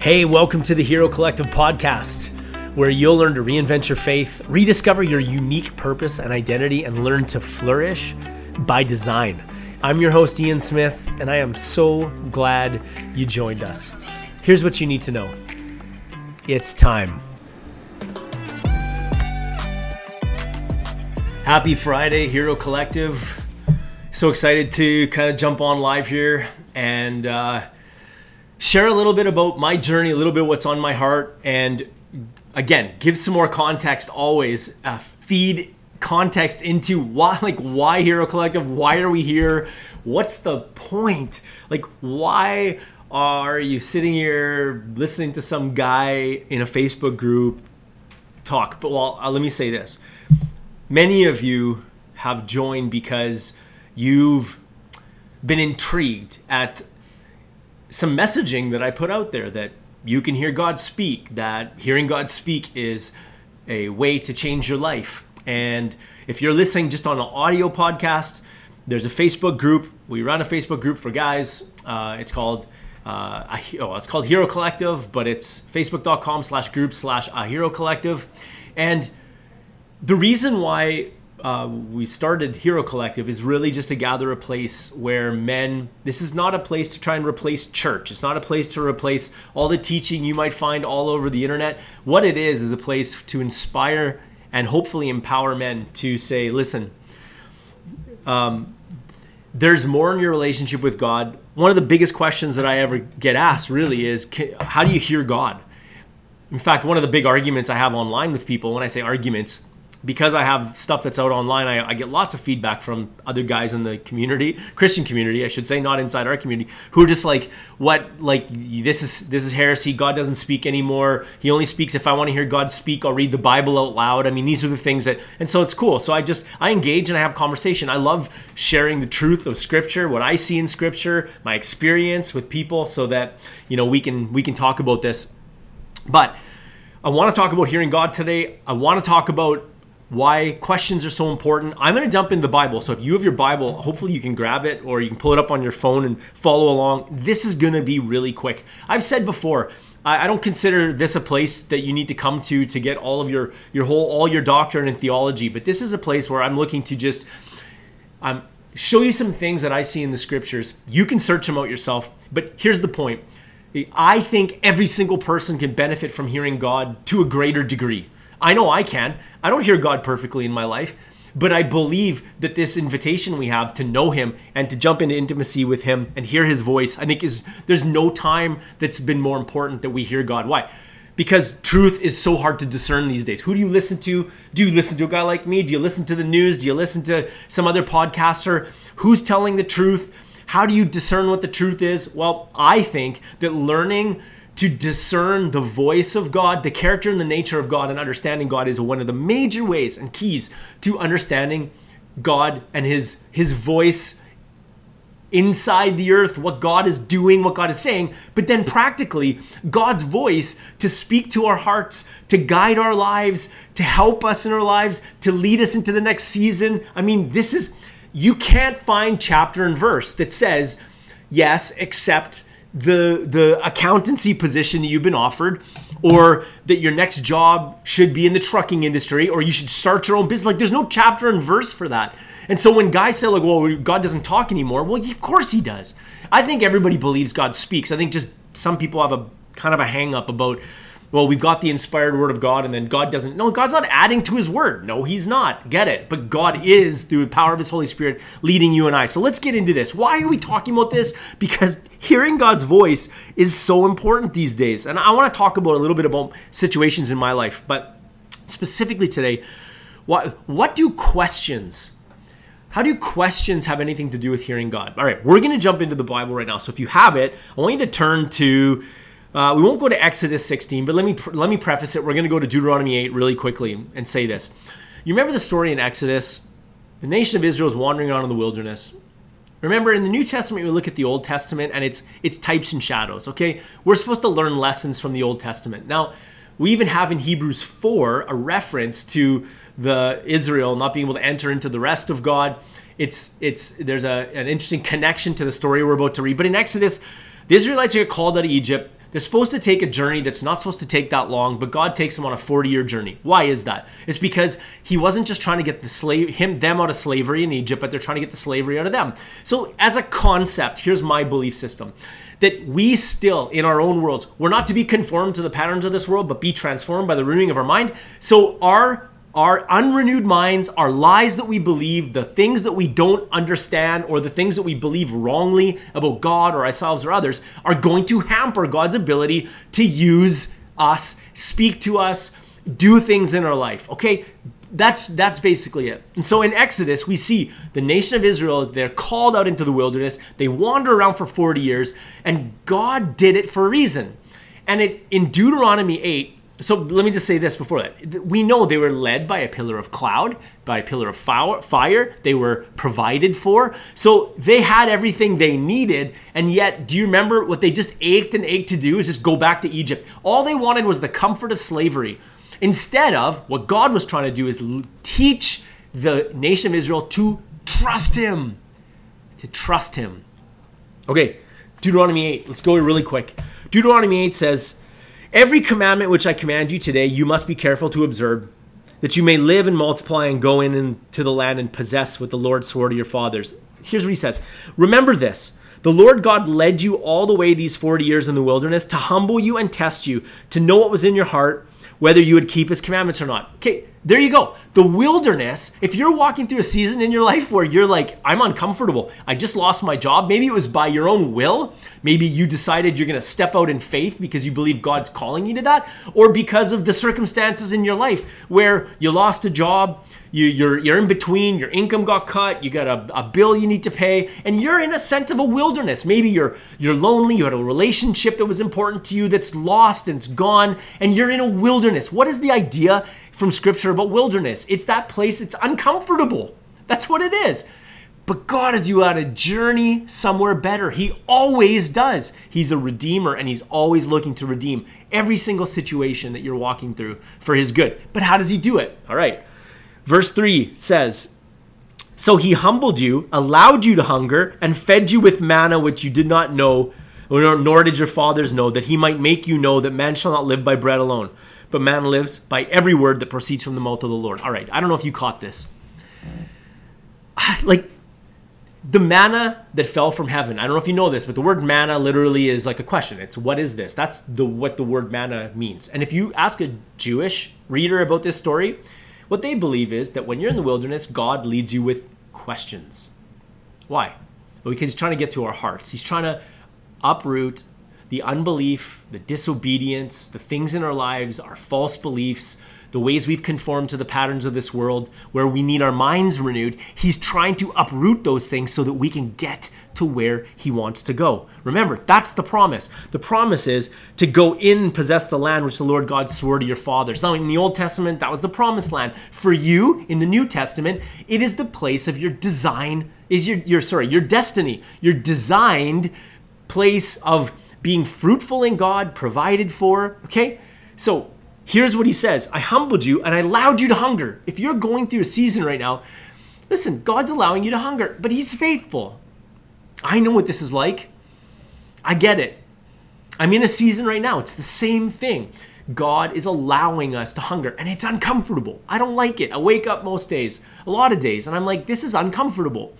Hey, welcome to the Hero Collective podcast, where you'll learn to reinvent your faith, rediscover your unique purpose and identity, and learn to flourish by design. I'm your host, Ian Smith, and I am so glad you joined us. Here's what you need to know it's time. Happy Friday, Hero Collective. So excited to kind of jump on live here and uh, share a little bit about my journey, a little bit what's on my heart, and again, give some more context always. Uh, feed context into why, like, why Hero Collective? Why are we here? What's the point? Like, why are you sitting here listening to some guy in a Facebook group talk? But well, uh, let me say this: many of you have joined because you've been intrigued at some messaging that I put out there that you can hear God speak, that hearing God speak is a way to change your life. And if you're listening just on an audio podcast, there's a Facebook group. We run a Facebook group for guys. Uh, it's called uh, oh, it's called Hero Collective, but it's facebook.com slash group slash a Hero Collective. And the reason why uh, we started Hero Collective is really just to gather a place where men, this is not a place to try and replace church. It's not a place to replace all the teaching you might find all over the internet. What it is, is a place to inspire and hopefully empower men to say, listen, um, there's more in your relationship with God. One of the biggest questions that I ever get asked really is, how do you hear God? In fact, one of the big arguments I have online with people, when I say arguments, because I have stuff that's out online, I, I, get lots of feedback from other guys in the community, Christian community, I should say, not inside our community, who are just like, "What? Like this is this is heresy. God doesn't speak anymore. He only speaks if I want to hear God speak. I'll read the Bible out loud. I mean, these are the things that, and so it's cool. So I just I engage and I have conversation. I love sharing the truth of Scripture, what I see in Scripture, my experience with people, so that you know we can we can talk about this. But I want to talk about hearing God today. I want to talk about why questions are so important. I'm going to jump in the Bible. So if you have your Bible, hopefully you can grab it or you can pull it up on your phone and follow along. This is going to be really quick. I've said before, I don't consider this a place that you need to come to to get all of your your whole all your doctrine and theology, but this is a place where I'm looking to just um, show you some things that I see in the scriptures. You can search them out yourself, but here's the point. I think every single person can benefit from hearing God to a greater degree. I know I can. I don't hear God perfectly in my life, but I believe that this invitation we have to know Him and to jump into intimacy with Him and hear His voice, I think is there's no time that's been more important that we hear God. Why? Because truth is so hard to discern these days. Who do you listen to? Do you listen to a guy like me? Do you listen to the news? Do you listen to some other podcaster? Who's telling the truth? How do you discern what the truth is? Well, I think that learning to discern the voice of God, the character and the nature of God, and understanding God is one of the major ways and keys to understanding God and His His voice inside the earth, what God is doing, what God is saying, but then practically God's voice to speak to our hearts, to guide our lives, to help us in our lives, to lead us into the next season. I mean, this is you can't find chapter and verse that says yes, except the the accountancy position that you've been offered or that your next job should be in the trucking industry or you should start your own business like there's no chapter and verse for that. And so when guys say like well god doesn't talk anymore well of course he does. I think everybody believes god speaks. I think just some people have a kind of a hang up about well, we've got the inspired word of God, and then God doesn't. No, God's not adding to his word. No, he's not. Get it. But God is, through the power of his Holy Spirit, leading you and I. So let's get into this. Why are we talking about this? Because hearing God's voice is so important these days. And I want to talk about a little bit about situations in my life, but specifically today, what, what do questions how do questions have anything to do with hearing God? All right, we're going to jump into the Bible right now. So if you have it, I want you to turn to uh, we won't go to Exodus 16, but let me let me preface it. We're going to go to Deuteronomy 8 really quickly and say this. You remember the story in Exodus? The nation of Israel is wandering around in the wilderness. Remember, in the New Testament, we look at the Old Testament and it's it's types and shadows. Okay, we're supposed to learn lessons from the Old Testament. Now, we even have in Hebrews 4 a reference to the Israel not being able to enter into the rest of God. It's it's there's a, an interesting connection to the story we're about to read. But in Exodus, The Israelites get called out of Egypt. They're supposed to take a journey that's not supposed to take that long, but God takes them on a 40-year journey. Why is that? It's because He wasn't just trying to get the slave him them out of slavery in Egypt, but they're trying to get the slavery out of them. So, as a concept, here's my belief system: that we still, in our own worlds, we're not to be conformed to the patterns of this world, but be transformed by the renewing of our mind. So, our our unrenewed minds, our lies that we believe, the things that we don't understand, or the things that we believe wrongly about God or ourselves or others are going to hamper God's ability to use us, speak to us, do things in our life. Okay? That's that's basically it. And so in Exodus, we see the nation of Israel, they're called out into the wilderness. They wander around for 40 years, and God did it for a reason. And it in Deuteronomy 8, so let me just say this before that. We know they were led by a pillar of cloud, by a pillar of fire. They were provided for. So they had everything they needed. And yet, do you remember what they just ached and ached to do is just go back to Egypt? All they wanted was the comfort of slavery. Instead of what God was trying to do is teach the nation of Israel to trust Him. To trust Him. Okay, Deuteronomy 8. Let's go really quick. Deuteronomy 8 says, Every commandment which I command you today, you must be careful to observe, that you may live and multiply and go in into the land and possess what the Lord swore to your fathers. Here's what he says Remember this. The Lord God led you all the way these 40 years in the wilderness to humble you and test you, to know what was in your heart, whether you would keep his commandments or not. Okay, there you go. The wilderness, if you're walking through a season in your life where you're like, I'm uncomfortable, I just lost my job, maybe it was by your own will, maybe you decided you're gonna step out in faith because you believe God's calling you to that, or because of the circumstances in your life where you lost a job, you, you're, you're in between, your income got cut, you got a, a bill you need to pay, and you're in a sense of a wilderness. Maybe you're, you're lonely, you had a relationship that was important to you that's lost and it's gone, and you're in a wilderness. What is the idea from scripture about wilderness? It's that place, it's uncomfortable. That's what it is. But God has you on a journey somewhere better. He always does. He's a redeemer and he's always looking to redeem every single situation that you're walking through for his good. But how does he do it? All right. Verse 3 says, So he humbled you, allowed you to hunger, and fed you with manna which you did not know, nor did your fathers know, that he might make you know that man shall not live by bread alone, but man lives by every word that proceeds from the mouth of the Lord. All right, I don't know if you caught this. Like, the manna that fell from heaven. I don't know if you know this, but the word manna literally is like a question. It's what is this? That's the what the word manna means. And if you ask a Jewish reader about this story, what they believe is that when you're in the wilderness, God leads you with questions. Why? Well, because He's trying to get to our hearts. He's trying to uproot the unbelief, the disobedience, the things in our lives, our false beliefs, the ways we've conformed to the patterns of this world where we need our minds renewed, he's trying to uproot those things so that we can get to where he wants to go. Remember, that's the promise. The promise is to go in and possess the land which the Lord God swore to your fathers. Now, in the Old Testament, that was the promised land. For you, in the New Testament, it is the place of your design, is your, your sorry, your destiny, your designed place of being fruitful in God, provided for. Okay? So Here's what he says I humbled you and I allowed you to hunger. If you're going through a season right now, listen, God's allowing you to hunger, but he's faithful. I know what this is like. I get it. I'm in a season right now. It's the same thing. God is allowing us to hunger, and it's uncomfortable. I don't like it. I wake up most days, a lot of days, and I'm like, this is uncomfortable.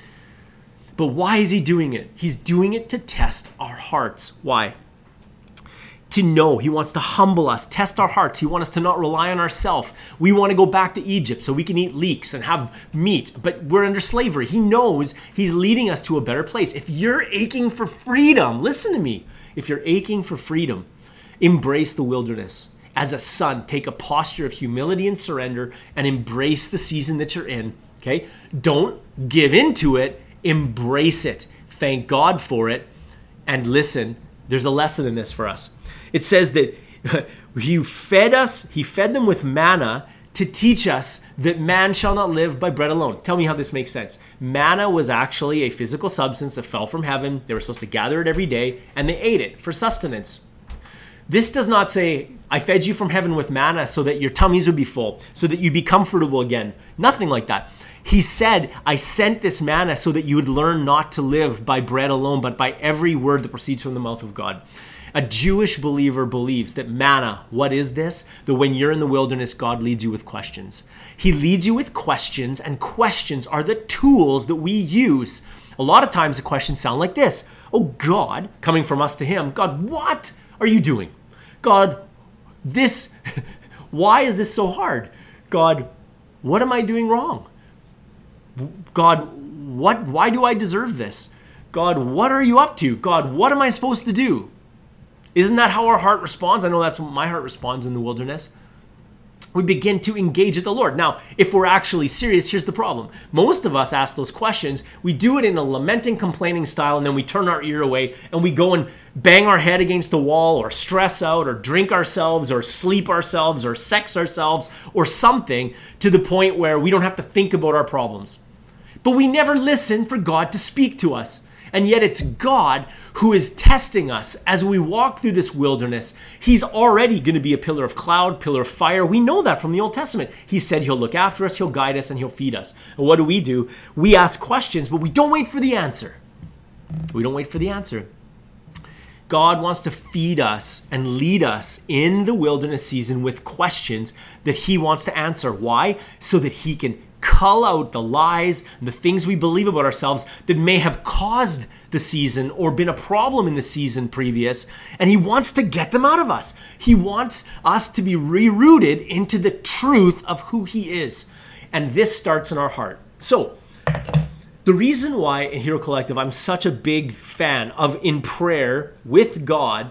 But why is He doing it? He's doing it to test our hearts. Why? to know. He wants to humble us, test our hearts. He wants us to not rely on ourselves. We want to go back to Egypt so we can eat leeks and have meat, but we're under slavery. He knows He's leading us to a better place. If you're aching for freedom, listen to me. If you're aching for freedom, embrace the wilderness. As a son, take a posture of humility and surrender and embrace the season that you're in. Okay? Don't give into it, embrace it. Thank God for it. And listen, there's a lesson in this for us. It says that he fed us, he fed them with manna to teach us that man shall not live by bread alone. Tell me how this makes sense. Manna was actually a physical substance that fell from heaven. They were supposed to gather it every day and they ate it for sustenance. This does not say I fed you from heaven with manna so that your tummies would be full, so that you'd be comfortable again. Nothing like that. He said, I sent this manna so that you would learn not to live by bread alone, but by every word that proceeds from the mouth of God. A Jewish believer believes that manna, what is this? That when you're in the wilderness, God leads you with questions. He leads you with questions, and questions are the tools that we use. A lot of times the questions sound like this Oh, God, coming from us to Him, God, what are you doing? God, this, why is this so hard? God, what am I doing wrong? God, what, why do I deserve this? God, what are you up to? God, what am I supposed to do? Isn't that how our heart responds? I know that's what my heart responds in the wilderness. We begin to engage with the Lord. Now, if we're actually serious, here's the problem. Most of us ask those questions. We do it in a lamenting, complaining style, and then we turn our ear away and we go and bang our head against the wall, or stress out, or drink ourselves, or sleep ourselves, or sex ourselves, or something to the point where we don't have to think about our problems. But we never listen for God to speak to us. And yet it's God who is testing us as we walk through this wilderness. He's already going to be a pillar of cloud, pillar of fire. We know that from the Old Testament. He said he'll look after us, he'll guide us, and he'll feed us. And what do we do? We ask questions, but we don't wait for the answer. We don't wait for the answer. God wants to feed us and lead us in the wilderness season with questions that He wants to answer. Why? So that He can cull out the lies the things we believe about ourselves that may have caused the season or been a problem in the season previous. And He wants to get them out of us. He wants us to be rerouted into the truth of who He is. And this starts in our heart. So, the reason why in Hero Collective I'm such a big fan of in prayer with God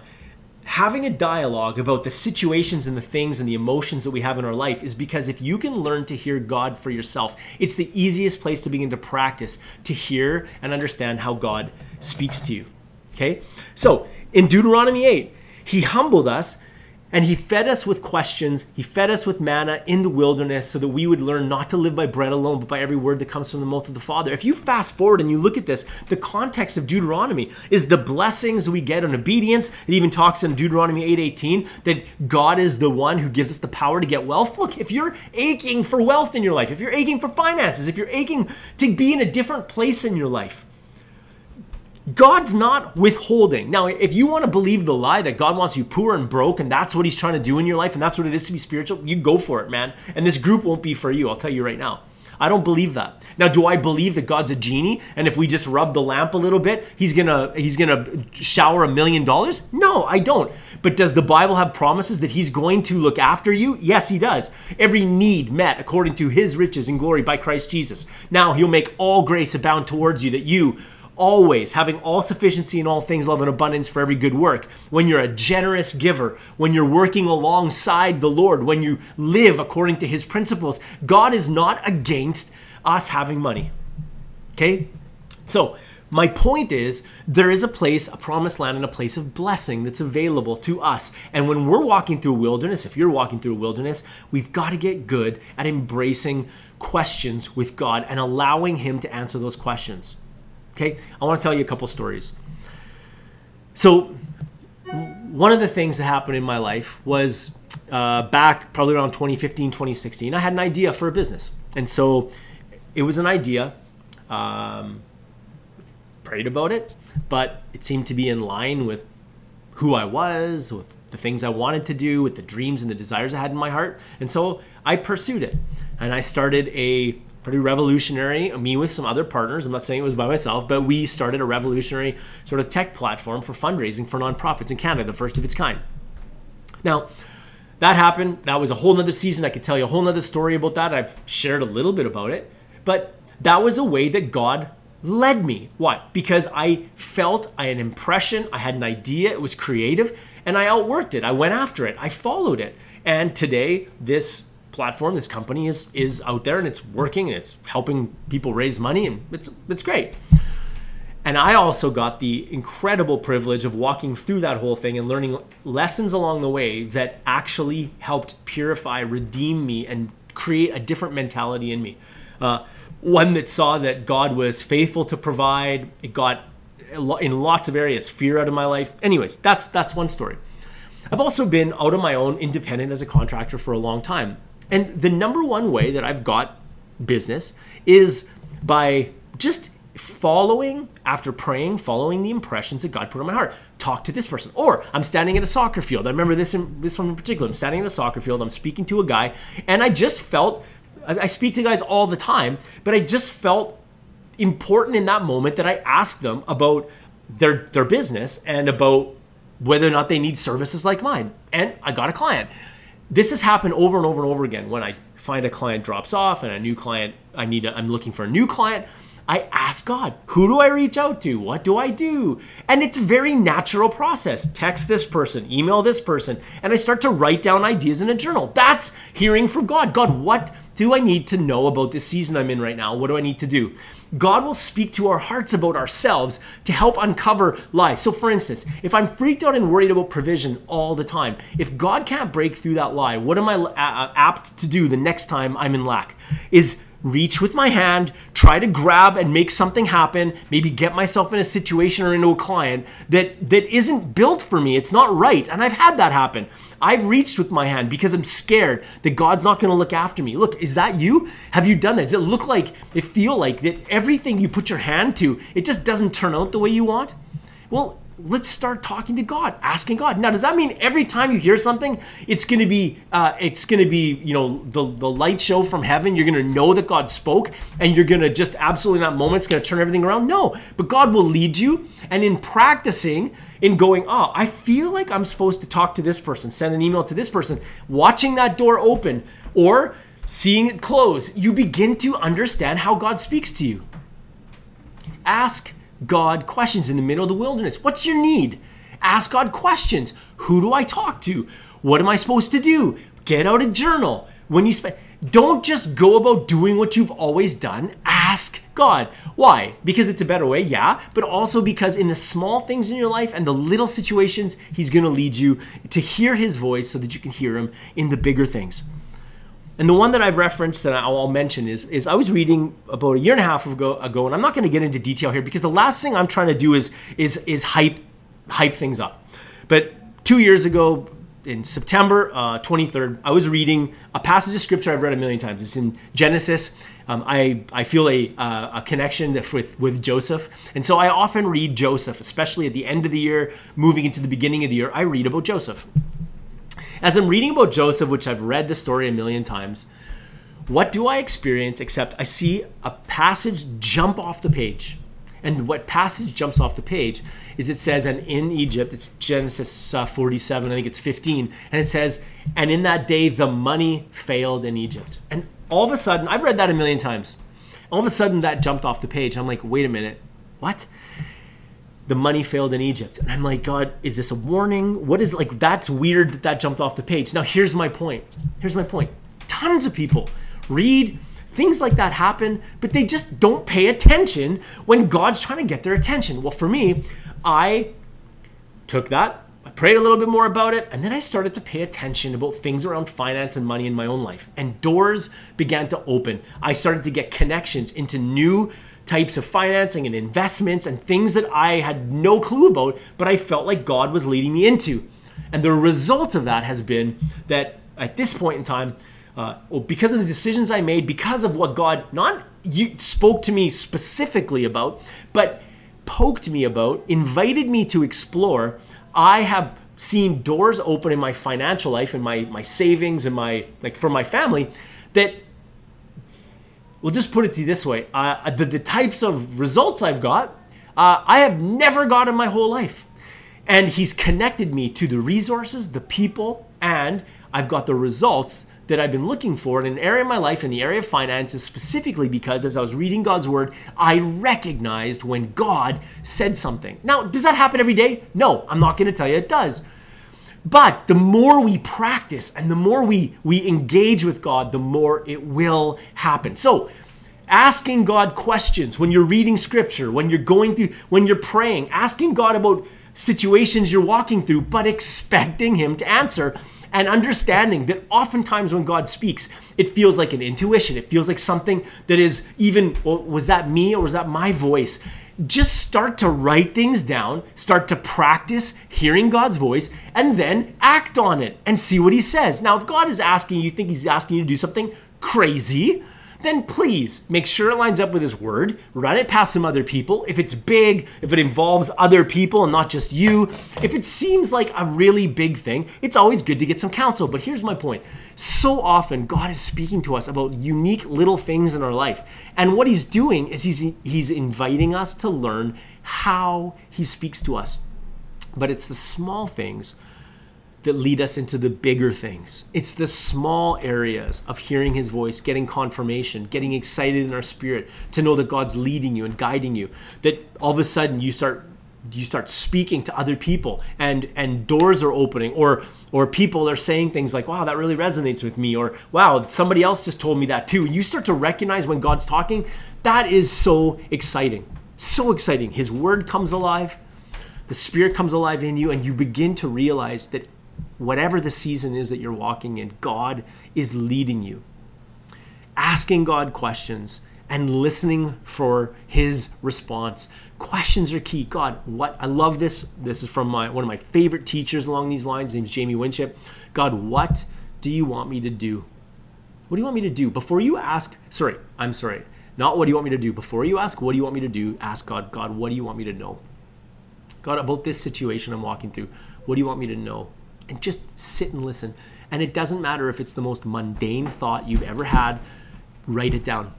having a dialogue about the situations and the things and the emotions that we have in our life is because if you can learn to hear God for yourself, it's the easiest place to begin to practice to hear and understand how God speaks to you. Okay? So, in Deuteronomy 8, he humbled us and he fed us with questions. He fed us with manna in the wilderness so that we would learn not to live by bread alone, but by every word that comes from the mouth of the Father. If you fast forward and you look at this, the context of Deuteronomy is the blessings we get in obedience. It even talks in Deuteronomy 8:18 that God is the one who gives us the power to get wealth. Look, if you're aching for wealth in your life, if you're aching for finances, if you're aching to be in a different place in your life, God's not withholding. Now, if you want to believe the lie that God wants you poor and broke and that's what he's trying to do in your life and that's what it is to be spiritual, you go for it, man. And this group won't be for you, I'll tell you right now. I don't believe that. Now, do I believe that God's a genie and if we just rub the lamp a little bit, he's going to he's going to shower a million dollars? No, I don't. But does the Bible have promises that he's going to look after you? Yes, he does. Every need met according to his riches and glory by Christ Jesus. Now, he'll make all grace abound towards you that you always having all sufficiency in all things, love and abundance for every good work. When you're a generous giver, when you're working alongside the Lord, when you live according to his principles, God is not against us having money. Okay? So, my point is, there is a place, a promised land, and a place of blessing that's available to us. And when we're walking through a wilderness, if you're walking through a wilderness, we've got to get good at embracing questions with God and allowing Him to answer those questions. Okay, I want to tell you a couple stories. So, one of the things that happened in my life was uh, back probably around 2015, 2016. I had an idea for a business, and so it was an idea. Um, prayed about it, but it seemed to be in line with who I was, with the things I wanted to do, with the dreams and the desires I had in my heart. And so I pursued it. And I started a pretty revolutionary. Me with some other partners. I'm not saying it was by myself, but we started a revolutionary sort of tech platform for fundraising for nonprofits in Canada, the first of its kind. Now, that happened. That was a whole nother season. I could tell you a whole nother story about that. I've shared a little bit about it, but that was a way that God led me. Why? Because I felt I had an impression, I had an idea, it was creative, and I outworked it. I went after it. I followed it. And today, this platform, this company is is out there and it's working and it's helping people raise money and it's it's great. And I also got the incredible privilege of walking through that whole thing and learning lessons along the way that actually helped purify, redeem me, and create a different mentality in me. Uh, one that saw that God was faithful to provide. It got in lots of areas fear out of my life. Anyways, that's that's one story. I've also been out on my own, independent as a contractor for a long time. And the number one way that I've got business is by just following after praying, following the impressions that God put on my heart. Talk to this person. Or I'm standing at a soccer field. I remember this in, this one in particular. I'm standing at a soccer field. I'm speaking to a guy, and I just felt. I, I speak to guys all the time, but I just felt important in that moment that I asked them about their their business and about whether or not they need services like mine. And I got a client. This has happened over and over and over again when I find a client drops off and a new client I need I'm looking for a new client. I ask God, who do I reach out to? What do I do? And it's a very natural process. Text this person, email this person, and I start to write down ideas in a journal. That's hearing from God. God, what do I need to know about this season I'm in right now? What do I need to do? God will speak to our hearts about ourselves to help uncover lies. So, for instance, if I'm freaked out and worried about provision all the time, if God can't break through that lie, what am I uh, uh, apt to do the next time I'm in lack? Is reach with my hand, try to grab and make something happen, maybe get myself in a situation or into a client that that isn't built for me. It's not right. And I've had that happen. I've reached with my hand because I'm scared that God's not going to look after me. Look, is that you? Have you done that? Does it look like it feel like that everything you put your hand to, it just doesn't turn out the way you want? Well, let's start talking to God, asking God. Now, does that mean every time you hear something, it's going to be uh, it's going to be you know the the light show from heaven? You're going to know that God spoke, and you're going to just absolutely in that moment, it's going to turn everything around. No, but God will lead you, and in practicing, in going, oh, I feel like I'm supposed to talk to this person, send an email to this person, watching that door open, or seeing it close, you begin to understand how God speaks to you. Ask God questions in the middle of the wilderness. What's your need? Ask God questions. Who do I talk to? What am I supposed to do? Get out a journal. When you spend don't just go about doing what you've always done. Ask God. Why? Because it's a better way, yeah, but also because in the small things in your life and the little situations, He's gonna lead you to hear His voice so that you can hear Him in the bigger things. And the one that I've referenced that I'll mention is, is I was reading about a year and a half ago, ago and I'm not going to get into detail here because the last thing I'm trying to do is is is hype hype things up. But two years ago, in September uh, 23rd, I was reading a passage of scripture I've read a million times. It's in Genesis. Um, I, I feel a, uh, a connection with, with Joseph. And so I often read Joseph, especially at the end of the year, moving into the beginning of the year. I read about Joseph. As I'm reading about Joseph, which I've read the story a million times, what do I experience except I see a passage jump off the page? And what passage jumps off the page is it says, and in Egypt, it's Genesis uh, 47, I think it's 15, and it says, and in that day the money failed in Egypt. And all of a sudden, I've read that a million times. All of a sudden, that jumped off the page. I'm like, wait a minute, what? The money failed in Egypt. And I'm like, God, is this a warning? What is like, that's weird that that jumped off the page. Now, here's my point. Here's my point. Tons of people read things like that happen, but they just don't pay attention when God's trying to get their attention. Well, for me, I took that, I prayed a little bit more about it, and then I started to pay attention about things around finance and money in my own life. And doors began to open. I started to get connections into new types of financing and investments and things that I had no clue about, but I felt like God was leading me into. And the result of that has been that at this point in time, uh, well, because of the decisions I made, because of what God not you spoke to me specifically about, but poked me about, invited me to explore, I have seen doors open in my financial life and my my savings and my like for my family that we'll just put it to you this way uh, the, the types of results I've got, uh, I have never got in my whole life. And he's connected me to the resources, the people, and I've got the results that I've been looking for in an area of my life, in the area of finances, specifically because as I was reading God's word, I recognized when God said something. Now, does that happen every day? No, I'm not going to tell you it does. But the more we practice and the more we, we engage with God, the more it will happen. So, asking God questions when you're reading scripture, when you're going through, when you're praying, asking God about situations you're walking through, but expecting Him to answer and understanding that oftentimes when God speaks, it feels like an intuition. It feels like something that is even, well, was that me or was that my voice? Just start to write things down, start to practice hearing God's voice, and then act on it and see what He says. Now, if God is asking you, think He's asking you to do something crazy, then please make sure it lines up with His Word. Run it past some other people. If it's big, if it involves other people and not just you, if it seems like a really big thing, it's always good to get some counsel. But here's my point so often, God is speaking to us about unique little things in our life. And what He's doing is He's, he's inviting us to learn how He speaks to us. But it's the small things that lead us into the bigger things. It's the small areas of hearing his voice, getting confirmation, getting excited in our spirit to know that God's leading you and guiding you. That all of a sudden you start you start speaking to other people and and doors are opening or or people are saying things like wow that really resonates with me or wow somebody else just told me that too you start to recognize when god's talking that is so exciting so exciting his word comes alive the spirit comes alive in you and you begin to realize that whatever the season is that you're walking in, God is leading you. Asking God questions and listening for his response. Questions are key. God, what I love this. This is from my one of my favorite teachers along these lines. His name's Jamie Winship. God, what do you want me to do? What do you want me to do? Before you ask, sorry, I'm sorry. Not what do you want me to do. Before you ask, what do you want me to do? Ask God, God, what do you want me to know? God, about this situation I'm walking through, what do you want me to know? And just sit and listen. And it doesn't matter if it's the most mundane thought you've ever had, write it down.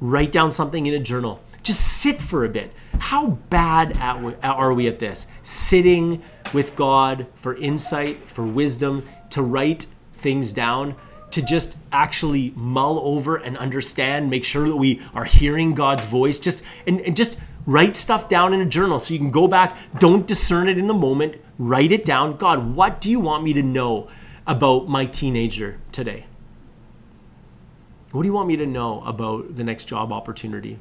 Write down something in a journal. Just sit for a bit. How bad are we at this? Sitting with God for insight, for wisdom, to write things down, to just actually mull over and understand, make sure that we are hearing God's voice, just and, and just write stuff down in a journal so you can go back. Don't discern it in the moment. Write it down. God, what do you want me to know about my teenager today? What do you want me to know about the next job opportunity?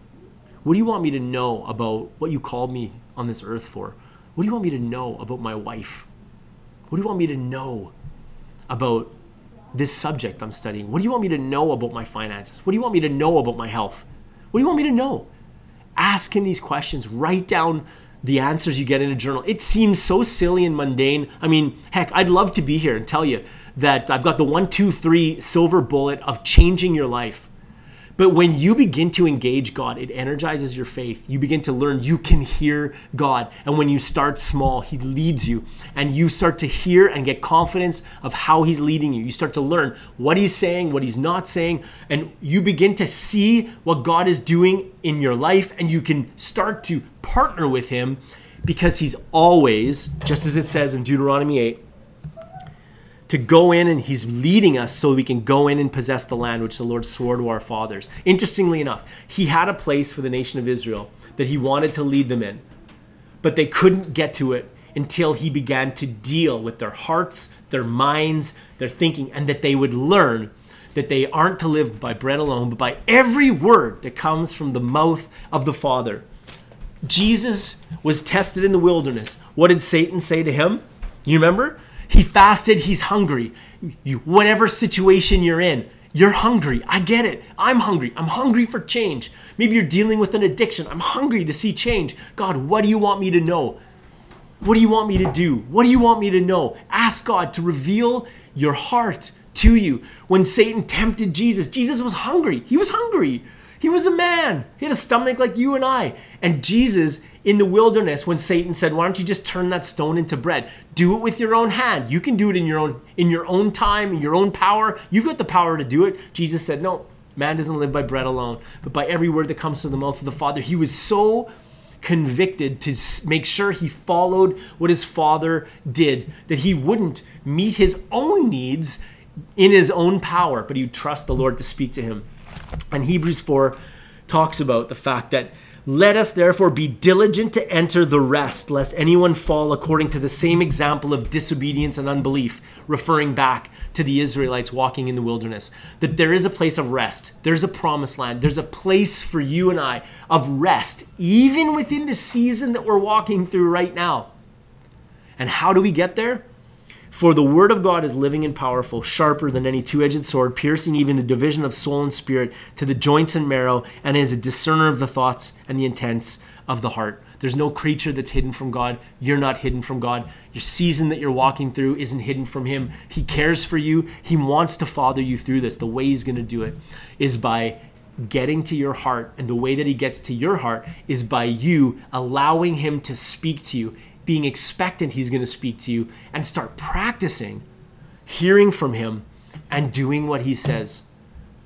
What do you want me to know about what you called me on this earth for? What do you want me to know about my wife? What do you want me to know about this subject I'm studying? What do you want me to know about my finances? What do you want me to know about my health? What do you want me to know? Ask him these questions. Write down the answers you get in a journal. It seems so silly and mundane. I mean, heck, I'd love to be here and tell you that I've got the one, two, three silver bullet of changing your life. But when you begin to engage God, it energizes your faith. You begin to learn you can hear God. And when you start small, He leads you. And you start to hear and get confidence of how He's leading you. You start to learn what He's saying, what He's not saying. And you begin to see what God is doing in your life. And you can start to partner with Him because He's always, just as it says in Deuteronomy 8, to go in and he's leading us so we can go in and possess the land which the Lord swore to our fathers. Interestingly enough, he had a place for the nation of Israel that he wanted to lead them in, but they couldn't get to it until he began to deal with their hearts, their minds, their thinking, and that they would learn that they aren't to live by bread alone, but by every word that comes from the mouth of the Father. Jesus was tested in the wilderness. What did Satan say to him? You remember? He fasted, he's hungry. You, whatever situation you're in, you're hungry. I get it. I'm hungry. I'm hungry for change. Maybe you're dealing with an addiction. I'm hungry to see change. God, what do you want me to know? What do you want me to do? What do you want me to know? Ask God to reveal your heart to you. When Satan tempted Jesus, Jesus was hungry. He was hungry. He was a man. He had a stomach like you and I. And Jesus in the wilderness when Satan said, "Why don't you just turn that stone into bread? Do it with your own hand. You can do it in your own in your own time, in your own power. You've got the power to do it." Jesus said, "No, man doesn't live by bread alone, but by every word that comes from the mouth of the Father." He was so convicted to make sure he followed what his father did, that he wouldn't meet his own needs in his own power, but he would trust the Lord to speak to him. And Hebrews 4 talks about the fact that let us therefore be diligent to enter the rest, lest anyone fall according to the same example of disobedience and unbelief, referring back to the Israelites walking in the wilderness. That there is a place of rest, there's a promised land, there's a place for you and I of rest, even within the season that we're walking through right now. And how do we get there? For the word of God is living and powerful, sharper than any two edged sword, piercing even the division of soul and spirit to the joints and marrow, and is a discerner of the thoughts and the intents of the heart. There's no creature that's hidden from God. You're not hidden from God. Your season that you're walking through isn't hidden from Him. He cares for you. He wants to father you through this. The way He's going to do it is by getting to your heart. And the way that He gets to your heart is by you allowing Him to speak to you, being expectant He's going to speak to you, and start practicing hearing from Him and doing what He says.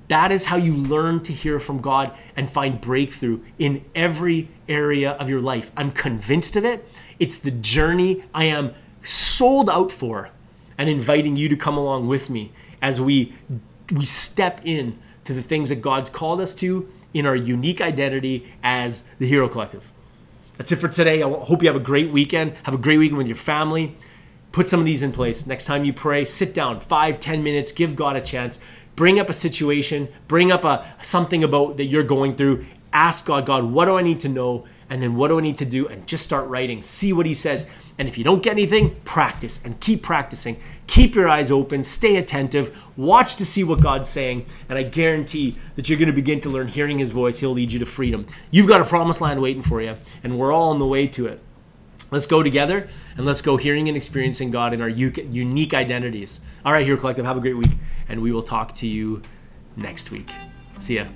That is how you learn to hear from God and find breakthrough in every area of your life. I'm convinced of it. It's the journey I am sold out for and inviting you to come along with me as we we step in to the things that God's called us to in our unique identity as the Hero Collective. That's it for today. I hope you have a great weekend. Have a great weekend with your family. Put some of these in place. Next time you pray, sit down, five, ten minutes, give God a chance bring up a situation, bring up a something about that you're going through, ask God, God, what do I need to know? And then what do I need to do? And just start writing. See what he says. And if you don't get anything, practice and keep practicing. Keep your eyes open, stay attentive, watch to see what God's saying. And I guarantee that you're going to begin to learn hearing his voice. He'll lead you to freedom. You've got a promised land waiting for you, and we're all on the way to it. Let's go together and let's go hearing and experiencing God in our unique identities. All right, Hero Collective, have a great week, and we will talk to you next week. See ya.